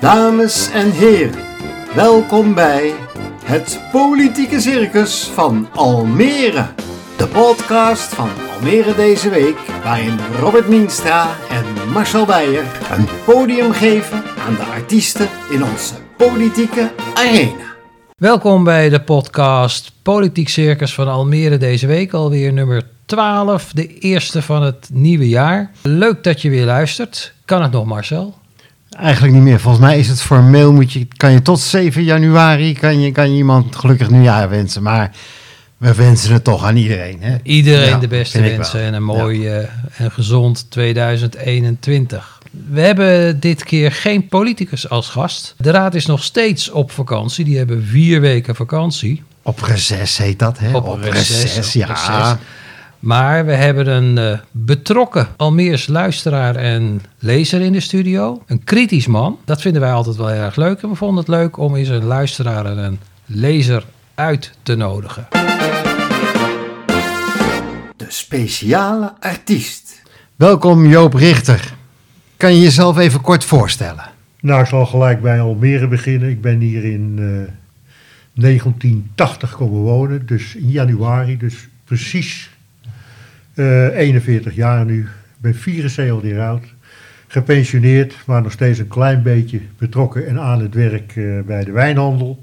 Dames en heren, welkom bij het Politieke Circus van Almere. De podcast van Almere deze week, waarin Robert Mienstra en Marcel Beijer een podium geven aan de artiesten in onze politieke arena. Welkom bij de podcast Politiek Circus van Almere deze week, alweer nummer 12, de eerste van het nieuwe jaar. Leuk dat je weer luistert. Kan het nog, Marcel? Eigenlijk niet meer. Volgens mij is het formeel, moet je, kan je tot 7 januari kan je, kan je iemand gelukkig nieuwjaar wensen. Maar we wensen het toch aan iedereen. Hè? Iedereen Ja, de beste wensen en een mooi eh, en gezond 2021. We hebben dit keer geen politicus als gast. De raad is nog steeds op vakantie. Die hebben vier weken vakantie. Op reces heet dat, hè? Op reces, op ja. reces. Maar we hebben een eh, betrokken Almeers luisteraar en lezer in de studio. Een kritisch man. Dat vinden wij altijd wel heel erg leuk. En we vonden het leuk om eens een luisteraar en een lezer uit te nodigen. De speciale artiest. Welkom Joop Richter. Kan je jezelf even kort voorstellen? Nou, ik zal gelijk bij Almere beginnen. Ik ben hier in eh, 1980 komen wonen, dus in januari, dus precies eh, 41 jaar nu. Ben 74 jaar oud, gepensioneerd, maar nog steeds een klein beetje betrokken en aan het werk eh, bij de wijnhandel.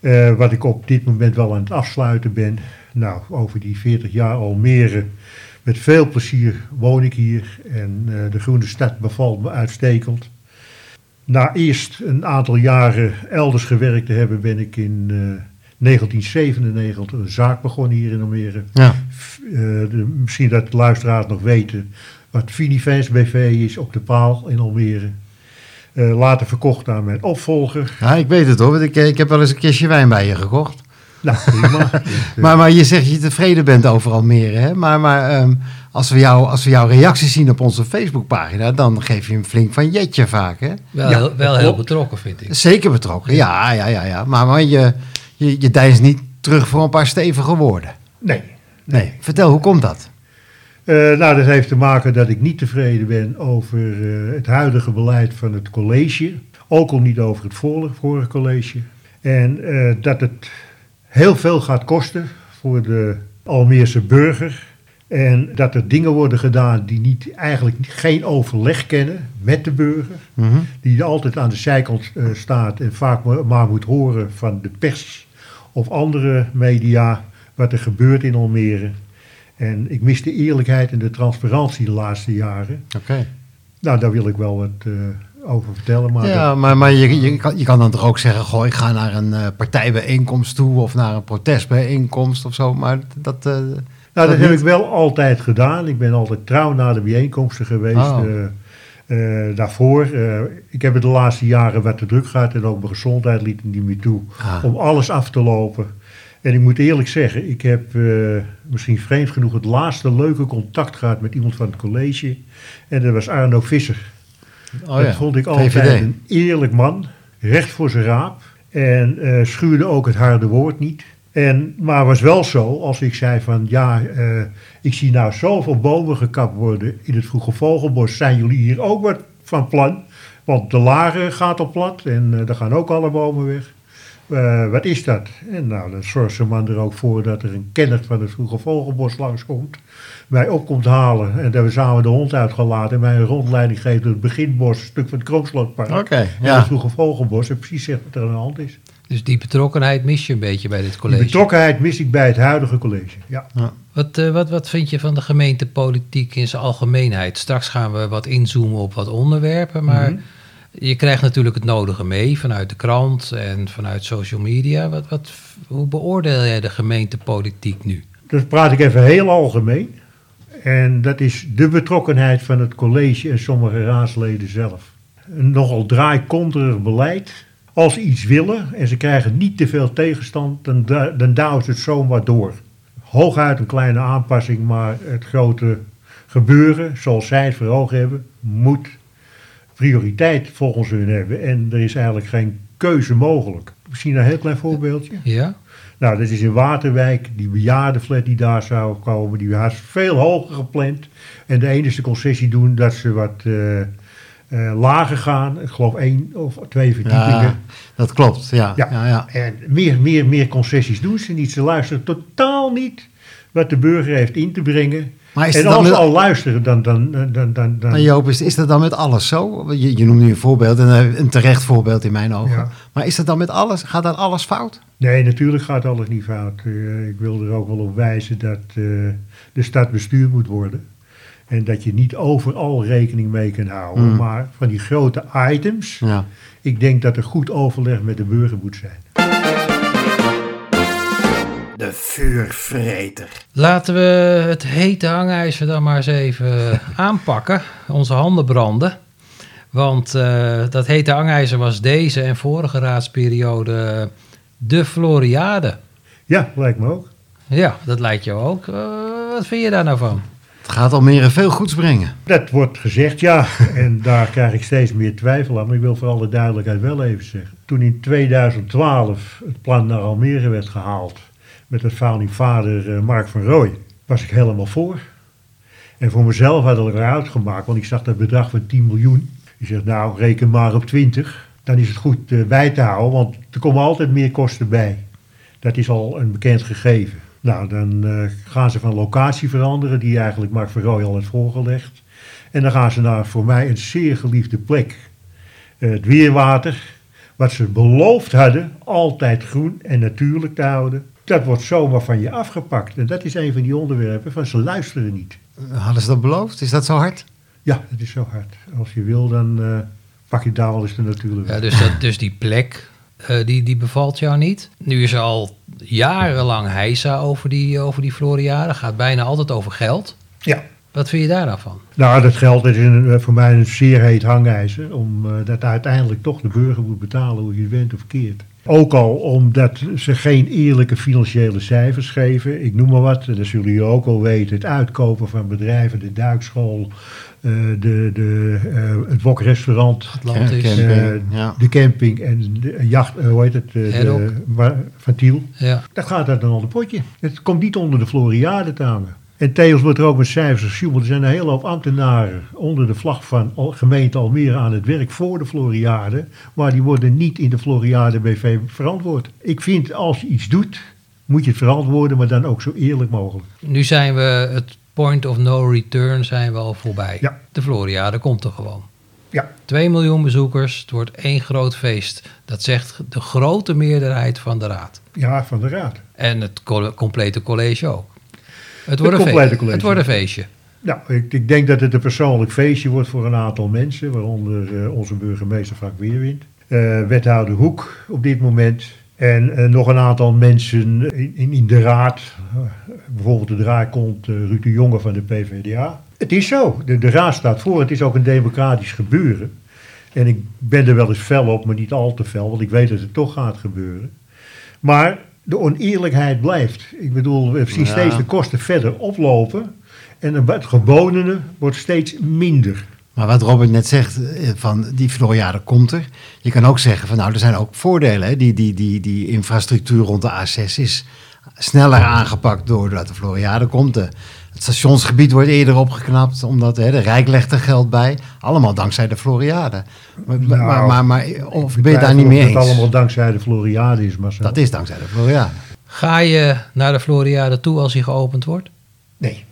Eh, wat ik op dit moment wel aan het afsluiten ben. Nou, over die 40 jaar Almere. Met veel plezier woon ik hier en eh, de groene stad bevalt me uitstekend. Na eerst een aantal jaren elders gewerkt te hebben, ben ik in eh, 1997 een zaak begonnen hier in Almere. Ja. Eh, de- misschien dat de luisteraars nog weten wat Finifans BV is op de Paal in Almere. Eh, later verkocht aan mijn opvolger. ja, ik weet het hoor. want Ik, ik heb wel eens een kistje wijn bij je gekocht. Nou, prima. Maar, maar je zegt dat je tevreden bent over Almere. Hè? Maar, maar ehm, als, we jou, als we jouw reacties zien op onze Facebookpagina, dan geef je hem flink van jetje vaak. Hè? Wel, Ja, wel heel betrokken, vind ik. Zeker betrokken. Ja, ja, ja. ja. Maar, maar je, je, je deinst niet terug voor een paar stevige woorden. nee. Nee. Vertel, hoe komt dat? Eh, nou, dat heeft te maken dat ik niet tevreden ben over eh, het huidige beleid van het college. Ook al niet over het vorige, college. En eh, dat het heel veel gaat kosten voor de Almeerse burger. En dat er dingen worden gedaan die niet, eigenlijk geen overleg kennen met de burger. Mhm. Die altijd aan de zijkant staat en vaak maar, maar moet horen van de pers of andere media wat er gebeurt in Almere. En ik mis de eerlijkheid en de transparantie de laatste jaren. Oké. Nou, daar wil ik wel wat eh, over vertellen. Maar Ja, maar, maar je, je, kan, je kan dan toch ook zeggen: goh, ik ga naar een eh, partijbijeenkomst toe of naar een protestbijeenkomst of zo. Maar dat. eh, Nou, dat Dat heb niet? ik wel altijd gedaan. Ik ben altijd trouw naar de bijeenkomsten geweest. Oh. Eh, daarvoor. Eh, ik heb het de laatste jaren wat te druk gehad en ook mijn gezondheid liet niet meer toe ah, om alles af te lopen. En ik moet eerlijk zeggen, ik heb eh, misschien vreemd genoeg het laatste leuke contact gehad met iemand van het college. En dat was Arno Visser. oh dat ja, vond ik altijd VVD. een eerlijk man, recht voor zijn raap. En schuurde ook het harde woord niet. En, maar was wel zo, als ik zei van ja, eh, ik zie nou zoveel bomen gekapt worden in het Vroege Vogelbos. Zijn jullie hier ook wat van plan? Want de lage gaat op plat en eh daar gaan ook alle bomen weg. Eh, wat is dat? En nou, dan zorgt zijn man er ook voor dat er een kenner van het Vroege Vogelbos langskomt. Mij op komt halen en dat we samen de hond uitgelaten. En mij een rondleiding geeft door het beginbos, een stuk van het Kroonslotpark. Oké, ja. het Vroege Vogelbos en precies zegt wat er aan de hand is. Dus die betrokkenheid mis je een beetje bij dit Die college. betrokkenheid mis ik bij het huidige college. Ja. Wat, eh, wat, wat vind je van de gemeentepolitiek in zijn algemeenheid? Straks gaan we wat inzoomen op wat onderwerpen, maar Mhm. je krijgt natuurlijk het nodige mee vanuit de krant en vanuit social media. Wat, wat, hoe beoordeel jij de gemeentepolitiek nu? Dus praat ik even heel algemeen. En dat is de betrokkenheid van het college en sommige raadsleden zelf. Een nogal draaikonterig beleid. Als ze iets willen en ze krijgen niet te veel tegenstand, dan, dan douwen ze het zomaar door. Hooguit een kleine aanpassing, maar het grote gebeuren, zoals zij het voor ogen hebben, moet prioriteit volgens hun hebben. En er is eigenlijk geen keuze mogelijk. Misschien een heel klein voorbeeldje. Ja? Nou, dat is in Waterwijk, die bejaardenflat die daar zou komen, die was veel hoger gepland. En de enige concessie doen dat ze wat eh, eh, lager gaan. Ik geloof één of twee verdiepingen. Ja, dat klopt. Ja, Ja. ja. Ja, En meer, meer, meer concessies doen ze niet. Ze luisteren totaal niet wat de burger heeft in te brengen. Maar is en als ze met- al luisteren, dan... dan, dan, dan, dan, Maar Joop, is, is dat dan met alles zo? Je, je noemt nu een voorbeeld, en een, een terecht voorbeeld in mijn ogen. Ja. Maar is dat dan met alles? Gaat dan alles fout? Nee, natuurlijk gaat alles niet fout. Eh, ik wil er ook wel op wijzen dat eh, de stad bestuurd moet worden. En dat je niet overal rekening mee kan houden. Hmm. Maar van die grote items, Ja. ik denk dat er goed overleg met de burger moet zijn. De vuurvreter. Laten we het hete hangijzer dan maar eens even aanpakken. Onze handen branden. Want eh, dat hete hangijzer was deze en vorige raadsperiode de Floriade. Ja, lijkt me ook. Ja, dat lijkt jou ook. Eh, wat vind je daar nou van? Gaat Almere veel goeds brengen. Dat wordt gezegd, ja. En daar krijg ik steeds meer twijfel aan. Maar ik wil voor alle duidelijkheid wel even zeggen. Toen in 2012 het plan naar Almere werd gehaald. met het founding vader eh, Mark van Rooij. was ik helemaal voor. En voor mezelf had ik eruit gemaakt, want ik zag dat bedrag van 10 miljoen. Ik zeg, nou, reken maar op 20. Dan is het goed eh, bij te houden, want er komen altijd meer kosten bij. Dat is al een bekend gegeven. Nou, dan eh, gaan ze van locatie veranderen, die eigenlijk Mark van Rooij al heeft voorgelegd. En dan gaan ze naar voor mij een zeer geliefde plek. Eh, het weerwater, wat ze beloofd hadden, altijd groen en natuurlijk te houden. Dat wordt zomaar van je afgepakt. En dat is een van die onderwerpen van ze luisteren niet. Hadden ze dat beloofd? Is dat zo hard? Ja, het is zo hard. Als je wil, dan eh, pak je daar wel eens de natuurlijk. Ja, dus, dat, dus die plek, eh, die, die bevalt jou niet. Nu is er al jarenlang heisa over die, over die Floriade. Gaat bijna altijd over geld. ja. Wat vind je daar nou van? Nou, dat geld is een, eh, voor mij een zeer heet hangijzer. Omdat uiteindelijk toch de burger moet betalen hoe je het bent of keert. Ook al omdat ze geen eerlijke financiële cijfers geven. Ik noem maar wat, dat zullen jullie ook al weten. Het uitkopen van bedrijven, de duikschool, eh, de, de, eh, het wokrestaurant, Atlantis. Camping, eh, ja. de camping en de jacht, hoe heet het, eh, de, waar- van Tiel. Ja. Dat gaat uit een ander potje. Het komt niet onder de Floriade te hangen. En tevens wordt er ook met cijfers gesjoemeld. Er zijn een hele hoop ambtenaren onder de vlag van gemeente Almere aan het werk voor de Floriade. Maar die worden niet in de Floriade BV verantwoord. Ik vind als je iets doet, moet je het verantwoorden, maar dan ook zo eerlijk mogelijk. Nu zijn we het point of no return zijn we al voorbij. Ja. De Floriade komt er gewoon. Ja, 2 miljoen bezoekers, het wordt één groot feest. Dat zegt de grote meerderheid van de raad. ja van de raad. En het co- complete college ook. Het wordt, een, complete fe- college. het wordt een feestje. Nou, ik, ik denk dat het een persoonlijk feestje wordt voor een aantal mensen, waaronder eh, onze burgemeester Frank Weerwind, eh, wethouder Hoek op dit moment en eh, nog een aantal mensen in, in, de raad. Bijvoorbeeld de eh, Ruud de Jonge van de PvdA. Het is zo, de, de raad staat voor, het is ook een democratisch gebeuren. En ik ben er wel eens fel op, maar niet al te fel, want ik weet dat het toch gaat gebeuren. Maar de oneerlijkheid blijft. Ik bedoel, we zien Ja. steeds de kosten verder oplopen. En het gewonene wordt steeds minder. Maar wat Robert net zegt, eh, van die Floriade komt er. Je kan ook zeggen van nou, er zijn ook voordelen. Hè? Die, die, die, die infrastructuur rond de A6 is sneller aangepakt doordat de Floriade komt. De- het stationsgebied wordt eerder opgeknapt, omdat hè, de Rijk legt er geld bij. Allemaal dankzij de Floriade. Maar, Nou, maar, maar, maar of ben je daar niet mee het eens? allemaal dankzij de Floriade is, Marcel. Dat is dankzij de Floriade. Ga je naar de Floriade toe als hij geopend wordt? Nee.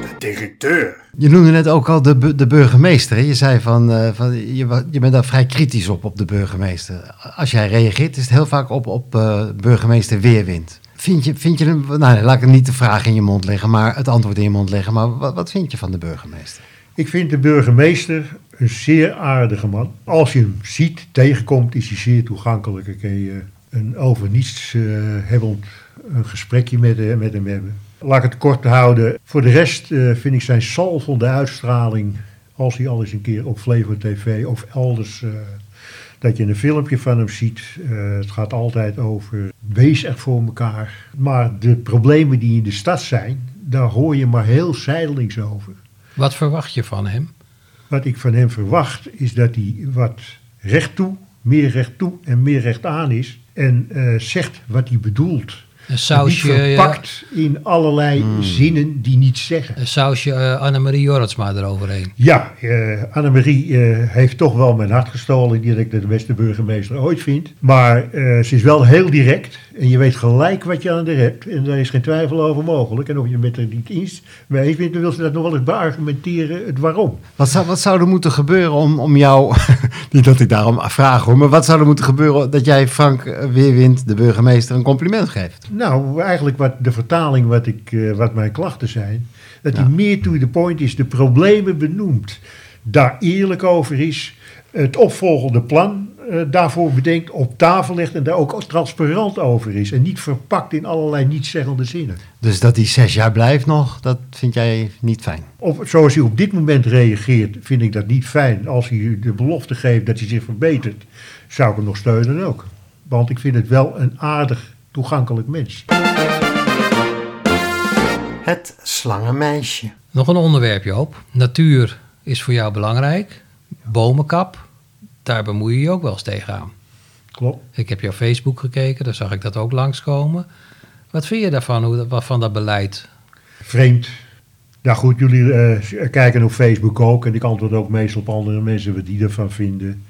De directeur. Je noemde net ook al de, de burgemeester. hè? Je zei van, eh, van je, je bent daar vrij kritisch op, op de burgemeester. Als jij reageert, is het heel vaak op, op eh, burgemeester Weerwind. Vind je, vind je hem, nou laat ik niet de vraag in je mond leggen, maar het antwoord in je mond leggen. Maar wat, wat vind je van de burgemeester? Ik vind de burgemeester een zeer aardige man. Als je hem ziet, tegenkomt, is hij zeer toegankelijk. Dan kun je een over niets hebben, een gesprekje met, eh, met hem hebben. Laat ik het kort houden. Voor de rest eh, vind ik zijn salvende uitstraling, als hij al eens een keer op Flevo TV of elders, dat je een filmpje van hem ziet. Eh, het gaat altijd over wees er voor elkaar. Maar de problemen die in de stad zijn, daar hoor je maar heel zijdelings over. Wat verwacht je van hem? Wat ik van hem verwacht is dat hij wat recht toe, meer recht toe en meer recht aan is. En eh, zegt wat hij bedoelt. Een sausje, die ja. verpakt in allerlei Hmm. zinnen die niets zeggen. Een sausje eh, Annemarie Jorritsma eroverheen. Ja, eh Annemarie eh, heeft toch wel mijn hart gestolen, die ik de beste burgemeester ooit vind. Maar eh, ze is wel heel direct en je weet gelijk wat je aan haar hebt. En daar is geen twijfel over mogelijk. En of je met haar niet eens mee eens bent, dan wil ze dat nog wel eens beargumenteren, het waarom. Wat zou, wat zou er moeten gebeuren om, om jou, niet dat ik daarom vraag hoor, maar wat zou er moeten gebeuren dat jij Frank eh, Weerwind, de burgemeester, een compliment geeft? Nou, eigenlijk wat de vertaling wat, ik, eh, wat mijn klachten zijn, dat hij meer to the point is, de problemen benoemt, daar eerlijk over is, het opvolgende plan eh, daarvoor bedenkt, op tafel legt en daar ook transparant over is. En niet verpakt in allerlei nietszeggende zinnen. Dus dat hij zes jaar blijft nog, dat vind jij niet fijn. Of zoals hij op dit moment reageert, vind ik dat niet fijn. Als hij de belofte geeft dat hij zich verbetert, zou ik hem nog steunen ook. Want ik vind het wel een aardig, toegankelijk mens. Het slangenmeisje. Nog een onderwerp, Joop. Natuur is voor jou belangrijk. Bomenkap, daar bemoei je je ook wel eens tegenaan. Klopt. Ik heb jouw Facebook gekeken, daar zag ik dat ook langskomen. Wat vind je daarvan, hoe, dat- van dat beleid? Vreemd. Nou goed, jullie eh, kijken op Facebook ook en ik antwoord ook meestal op andere mensen wat die ervan vinden.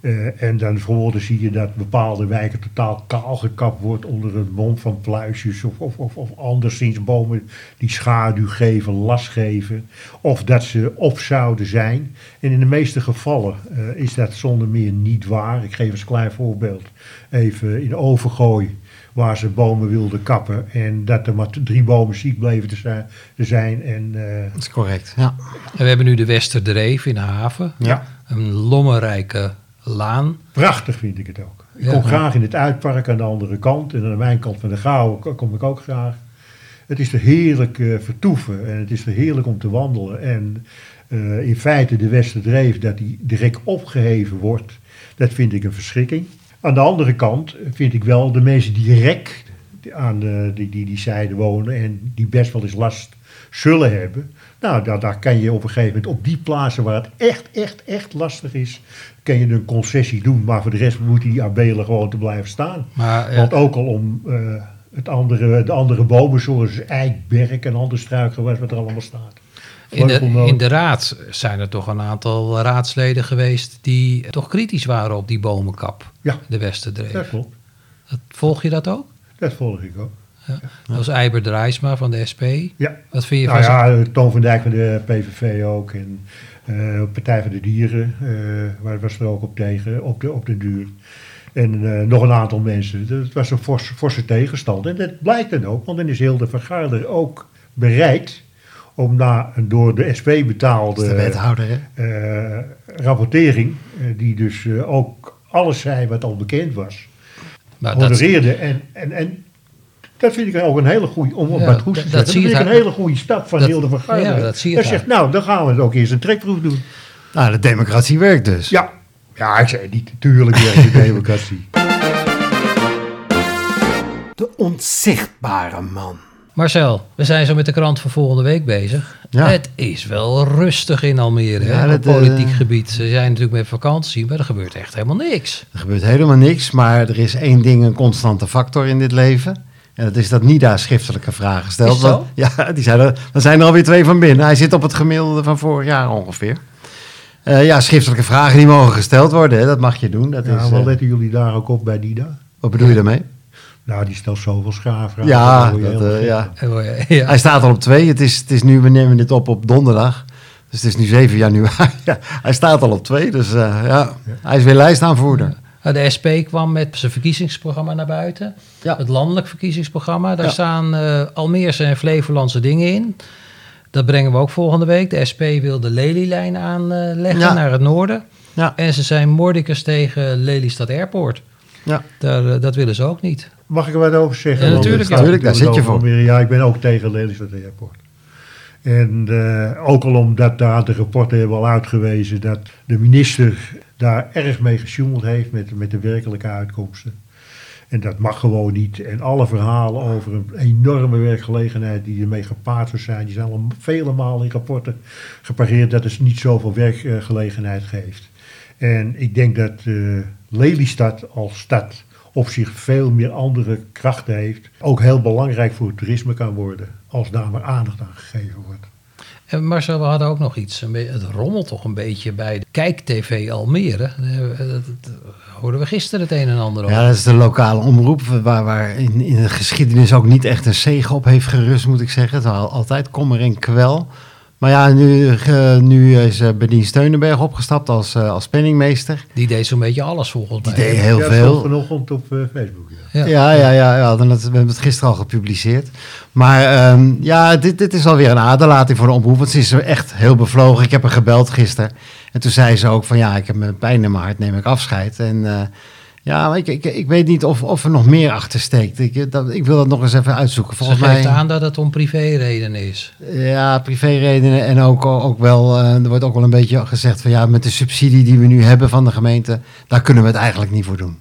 Eh, en dan vervolgens zie je dat bepaalde wijken totaal kaal gekapt wordt onder een mom van pluisjes of, of, of, of anderszins bomen die schaduw geven, last geven. Of dat ze op zouden zijn. En in de meeste gevallen eh, is dat zonder meer niet waar. Ik geef eens een klein voorbeeld. Even in Overgooi waar ze bomen wilden kappen en dat er maar drie bomen ziek bleven te zijn. Te zijn en, eh, Dat is correct, ja. En we hebben nu de Westerdreef in de haven. ja. Een lommerrijke laan. Prachtig vind ik het ook. Ik Ja. kom graag in het uitpark aan de andere kant. En aan mijn kant van de Gouw kom ik ook graag. Het is er heerlijk eh, vertoeven en het is er heerlijk om te wandelen. En eh, in feite de Westerdreef, dat die direct opgeheven wordt, dat vind ik een verschrikking. Aan de andere kant vind ik wel de mensen die direct aan de, die, die, die zijde wonen en die best wel eens last zullen hebben. Nou, daar, daar kan je op een gegeven moment op die plaatsen waar het echt, echt, echt lastig is, kan je een concessie doen. Maar voor de rest moet die abelen gewoon te blijven staan. Maar ja, Want ook al om eh, het andere, de andere bomen zoals eikberk en ander struikgewas wat er allemaal staat. in, de, in de raad zijn er toch een aantal raadsleden geweest die toch kritisch waren op die bomenkap, Ja, de Westerdreef. dat klopt. Dat- Volg je dat ook? Dat volg ik ook. Dat was Eiber Drijsma van de SP. Ja. Wat vind je Nou van zijn- ja, Toon van Dijk van de PVV ook. En eh, Partij van de Dieren, eh, waar was er ook op tegen, op de, op de duur. En eh, nog een aantal mensen. Het was een forse, forse tegenstand. En dat blijkt dan ook, want dan is heel de vergader ook bereid om na een door de SP Dat betaalde de wethouder, hè? eh, rapportering, eh, die dus eh, ook alles zei wat al bekend was, Maar dat, honoreerde. En, en, en dat vind ik ook een hele goede, om op Ja, het goed te dat- zetten, dat dat zie je vind ik het een hele goede stap van dat- de vergadering. ja, dat zie je Hij het zegt, nou, dan gaan we het ook eens een trekproef doen. Nou, de democratie werkt dus. Ja, ja ik zei niet, natuurlijk werkt de democratie. De onzichtbare man. Marcel, we zijn zo met de krant van volgende week bezig. Ja. Het is wel rustig in Almere, Ja, hè, op dat, eh, politiek gebied. Ze zijn natuurlijk met vakantie, maar er gebeurt echt helemaal niks. Er gebeurt helemaal niks, maar er is één ding een constante factor in dit leven. En dat is dat Nida schriftelijke vragen stelt. Is het zo? Want- Ja, die zijn er, er zijn er alweer twee van binnen. Hij zit op het gemiddelde van vorig jaar ongeveer. Eh, ja, schriftelijke vragen die mogen gesteld worden, hè. dat mag je doen. Dat Ja, is, wat eh, letten jullie daar ook op bij Dida? wat bedoel je daarmee? Nou, die stelt zoveel schaafvragen. Ja, dat, eh, ja. Hij staat al op twee. Het is, het is nu, we nemen dit op op donderdag. Dus het is nu 7 januari. Ja, hij staat al op twee. Dus eh, ja, hij is weer lijstaanvoerder. Nou, De SP kwam met zijn verkiezingsprogramma naar buiten. Ja. Het landelijk verkiezingsprogramma. Daar Ja. staan eh Almeerse en Flevolandse dingen in. Dat brengen we ook volgende week. De SP wil de Lelylijn aanleggen Ja. naar het noorden. Ja. En ze zijn mordicus tegen Lelystad Airport. Ja. Daar, eh, dat willen ze ook niet. Mag ik er wat over zeggen? Natuurlijk, het ja. gaat Tuurlijk, daar natuurlijk zit je voor. Ja, ik ben ook tegen Lelystad Airport. En eh, ook al omdat daar de rapporten hebben al uitgewezen dat de minister daar erg mee gesjoemeld heeft met, met de werkelijke uitkomsten. En dat mag gewoon niet. En alle verhalen over een enorme werkgelegenheid die ermee gepaard zou zijn, die zijn al vele malen in rapporten gepareerd dat het niet zoveel werkgelegenheid geeft. En ik denk dat eh, Lelystad als stad op zich veel meer andere krachten heeft. Ook heel belangrijk voor het toerisme kan worden. Als daar maar aandacht aan gegeven wordt. En Marcel, we hadden ook nog iets. Een beetje- het rommelt toch een beetje bij de Kijk-TV Almere. Eh, Dat, dat, dat hoorden we gisteren het een en ander over. Ja, dat is de lokale omroep waar, waar in, in de geschiedenis ook niet echt een zege op heeft gerust, moet ik zeggen. Het was altijd kommer en kwel. Maar ja, nu, eh, nu is uh, Bedien Steunenberg opgestapt als, eh, als penningmeester. Die deed zo'n beetje alles volgens Die mij. deed heel ja, dat veel. vanochtend op eh, Facebook. Ja. Ja. Ja, ja, ja, ja, we, hadden het, we hebben het gisteren al gepubliceerd. Maar ehm, ja, dit, dit is alweer een aderlating voor de omroep. Want ze is echt heel bevlogen. Ik heb haar gebeld gisteren. En toen zei ze ook van ja, ik heb met pijn in mijn hart, neem ik afscheid. En eh, ja, maar ik, ik, ik weet niet of, of er nog meer achter steekt. Ik, dat, ik wil dat nog eens even uitzoeken. Ze Volgens geeft mij, aan dat het om privéredenen is. ja, privéredenen en ook, ook wel, eh, er wordt ook wel een beetje gezegd van ja, met de subsidie die we nu hebben van de gemeente, daar kunnen we het eigenlijk niet voor doen.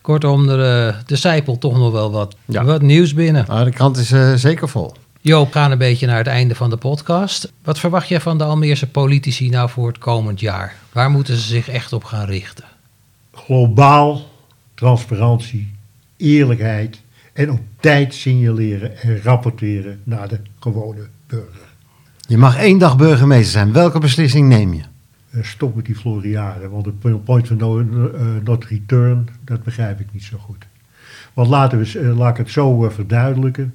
Kortom, er, eh, de zijpelt toch nog wel wat, Ja. wat nieuws binnen. Maar de krant is eh, zeker vol. Joop, we gaan een beetje naar het einde van de podcast. Wat verwacht jij van de Almeerse politici nou voor het komend jaar? Waar moeten ze zich echt op gaan richten? Globaal transparantie, eerlijkheid en op tijd signaleren en rapporteren naar de gewone burger. Je mag één dag burgemeester zijn. Welke beslissing neem je? Eh, stop met die Floriade, want het point of no, eh, not return, dat begrijp ik niet zo goed. Want laten we, eh, laat ik het zo verduidelijken.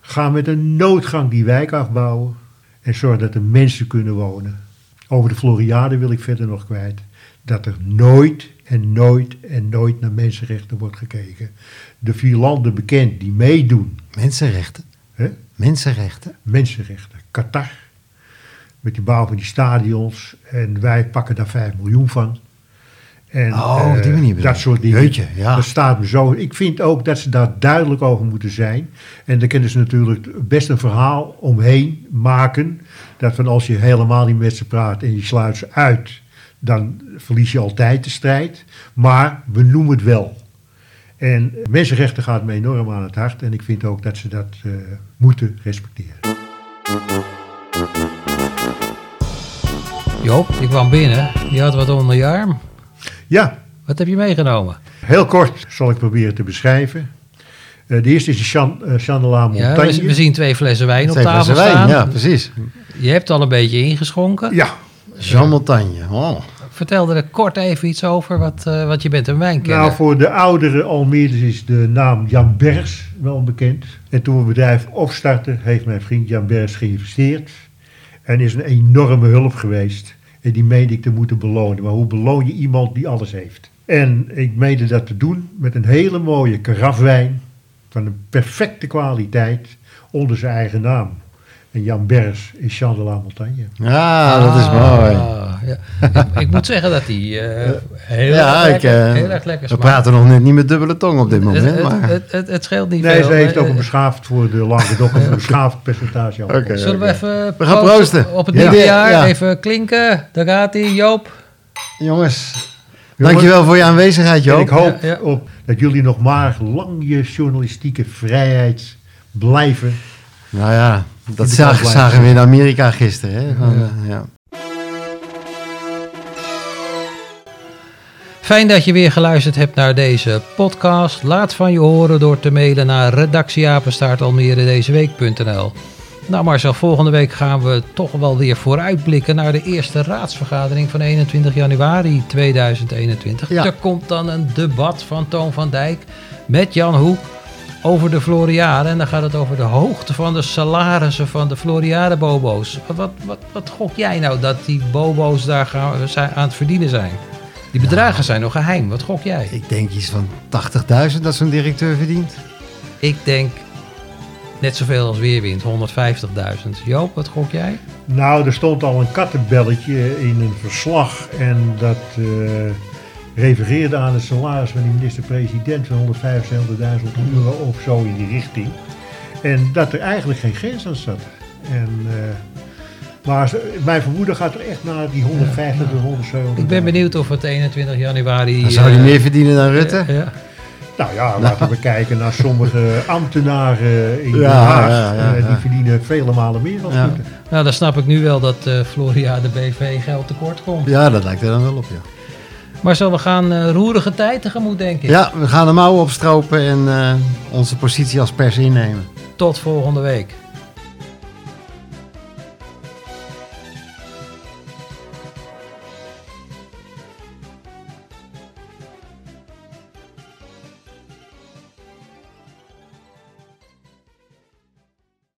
Ga met een noodgang die wijk afbouwen en zorg dat er mensen kunnen wonen. Over de Floriade wil ik verder nog kwijt. Dat er nooit en nooit en nooit naar mensenrechten wordt gekeken. De vier landen bekend die meedoen, Mensenrechten. hè? Mensenrechten. mensenrechten. Qatar, met die bouw van die stadions. En wij pakken daar 5 miljoen van. En, Oh, op die eh, manier Dat soort dingen. Jeetje, ja. Dat staat me zo. Ik vind ook dat ze daar duidelijk over moeten zijn. En daar kunnen ze natuurlijk best een verhaal omheen maken. Dat van als je helemaal niet met ze praat en je sluit ze uit, dan verlies je altijd de strijd. Maar we noemen het wel. En mensenrechten gaat me enorm aan het hart. En ik vind ook dat ze dat eh, moeten respecteren. Joop, je kwam binnen. Je had wat onder je arm. Ja, Wat heb je meegenomen? Heel kort zal ik proberen te beschrijven. Eh, de eerste is de Chan, eh, Chandelier Ja, Montagne. we, we zien twee flessen wijn op Twee tafel flessen wijn, ja, precies. Je hebt al een beetje ingeschonken. Ja, Jean Montagne. Oh. Vertel er kort even iets over, wat, eh, wat je bent een wijnkenner. nou voor de oudere Almeerders is de naam Jan Bergs wel bekend. En toen we het bedrijf opstartten, heeft mijn vriend Jan Bergs geïnvesteerd. En is een enorme hulp geweest. En die meende ik te moeten belonen. Maar hoe beloon je iemand die alles heeft? En ik meende dat te doen met een hele mooie karafwijn. Van een perfecte kwaliteit onder zijn eigen naam. En Jan Bergs is Chandelier Montagne. Ja, dat is Ah, mooi. ja. ik, ik moet zeggen dat die eh, heel, ja, erg ik, lekker, eh, heel erg lekker we praten nog net niet met dubbele tong op dit moment. het, maar... het, het, het scheelt niet Nee, veel. ze heeft ook een beschaafd voor de Languedoc een beschaafd percentage. Oké. Zullen we even We gaan proosten. op het Ja. nieuwe jaar? Ja. Even klinken. Daar gaat hij, Joop. Jongens, dankjewel voor je aanwezigheid, En Joop. ik hoop Ja, ja. Op, dat jullie nog maar lang je journalistieke vrijheid blijven. Nou ja, dat zagen, zagen we in Amerika gisteren. Hè? Van, eh, ja. Fijn dat je weer geluisterd hebt naar deze podcast. Laat van je horen door te mailen naar redactieapenstaartalmeredezeweek.nl Nou Marcel, volgende week gaan we toch wel weer vooruitblikken naar de eerste raadsvergadering van 21 januari 2021. Ja. Er komt dan een debat van Toon van Dijk met Jan Hoek over de Floriade. En dan gaat het over de hoogte van de salarissen van de Floriade-bobo's. Wat, wat, wat, wat gok jij nou dat die bobo's daar gaan, zijn, aan het verdienen zijn? Die bedragen zijn nog geheim. Wat gok jij? Ik denk iets van 80.000 dat zo'n directeur verdient. Ik denk net zoveel als Weerwind, 150.000. Joop, wat gok jij? Nou, er stond al een kattenbelletje in een verslag. En dat eh, refereerde aan het salaris van die minister-president van 175.000 euro of zo in die richting. En dat er eigenlijk geen grens aan zat. En, eh, maar ze- mijn vermoeden gaat er echt naar die 150 tot 170. Ik ben benieuwd of het 21 januari... Dan zou hij eh, meer verdienen dan Rutte. ja. Nou ja, laten we kijken naar sommige ambtenaren in Den Ja, Haag. ja, ja, Eh, die ja. verdienen vele malen meer dan Ja. Rutte. Nou, dan snap ik nu wel dat eh Floria de BV geld tekort komt. Ja, dat lijkt er dan wel op, ja. Marcel, we gaan eh, roerige tijd tegemoet, denk ik. Ja, we gaan de mouwen opstropen en eh, onze positie als pers innemen. Tot volgende week.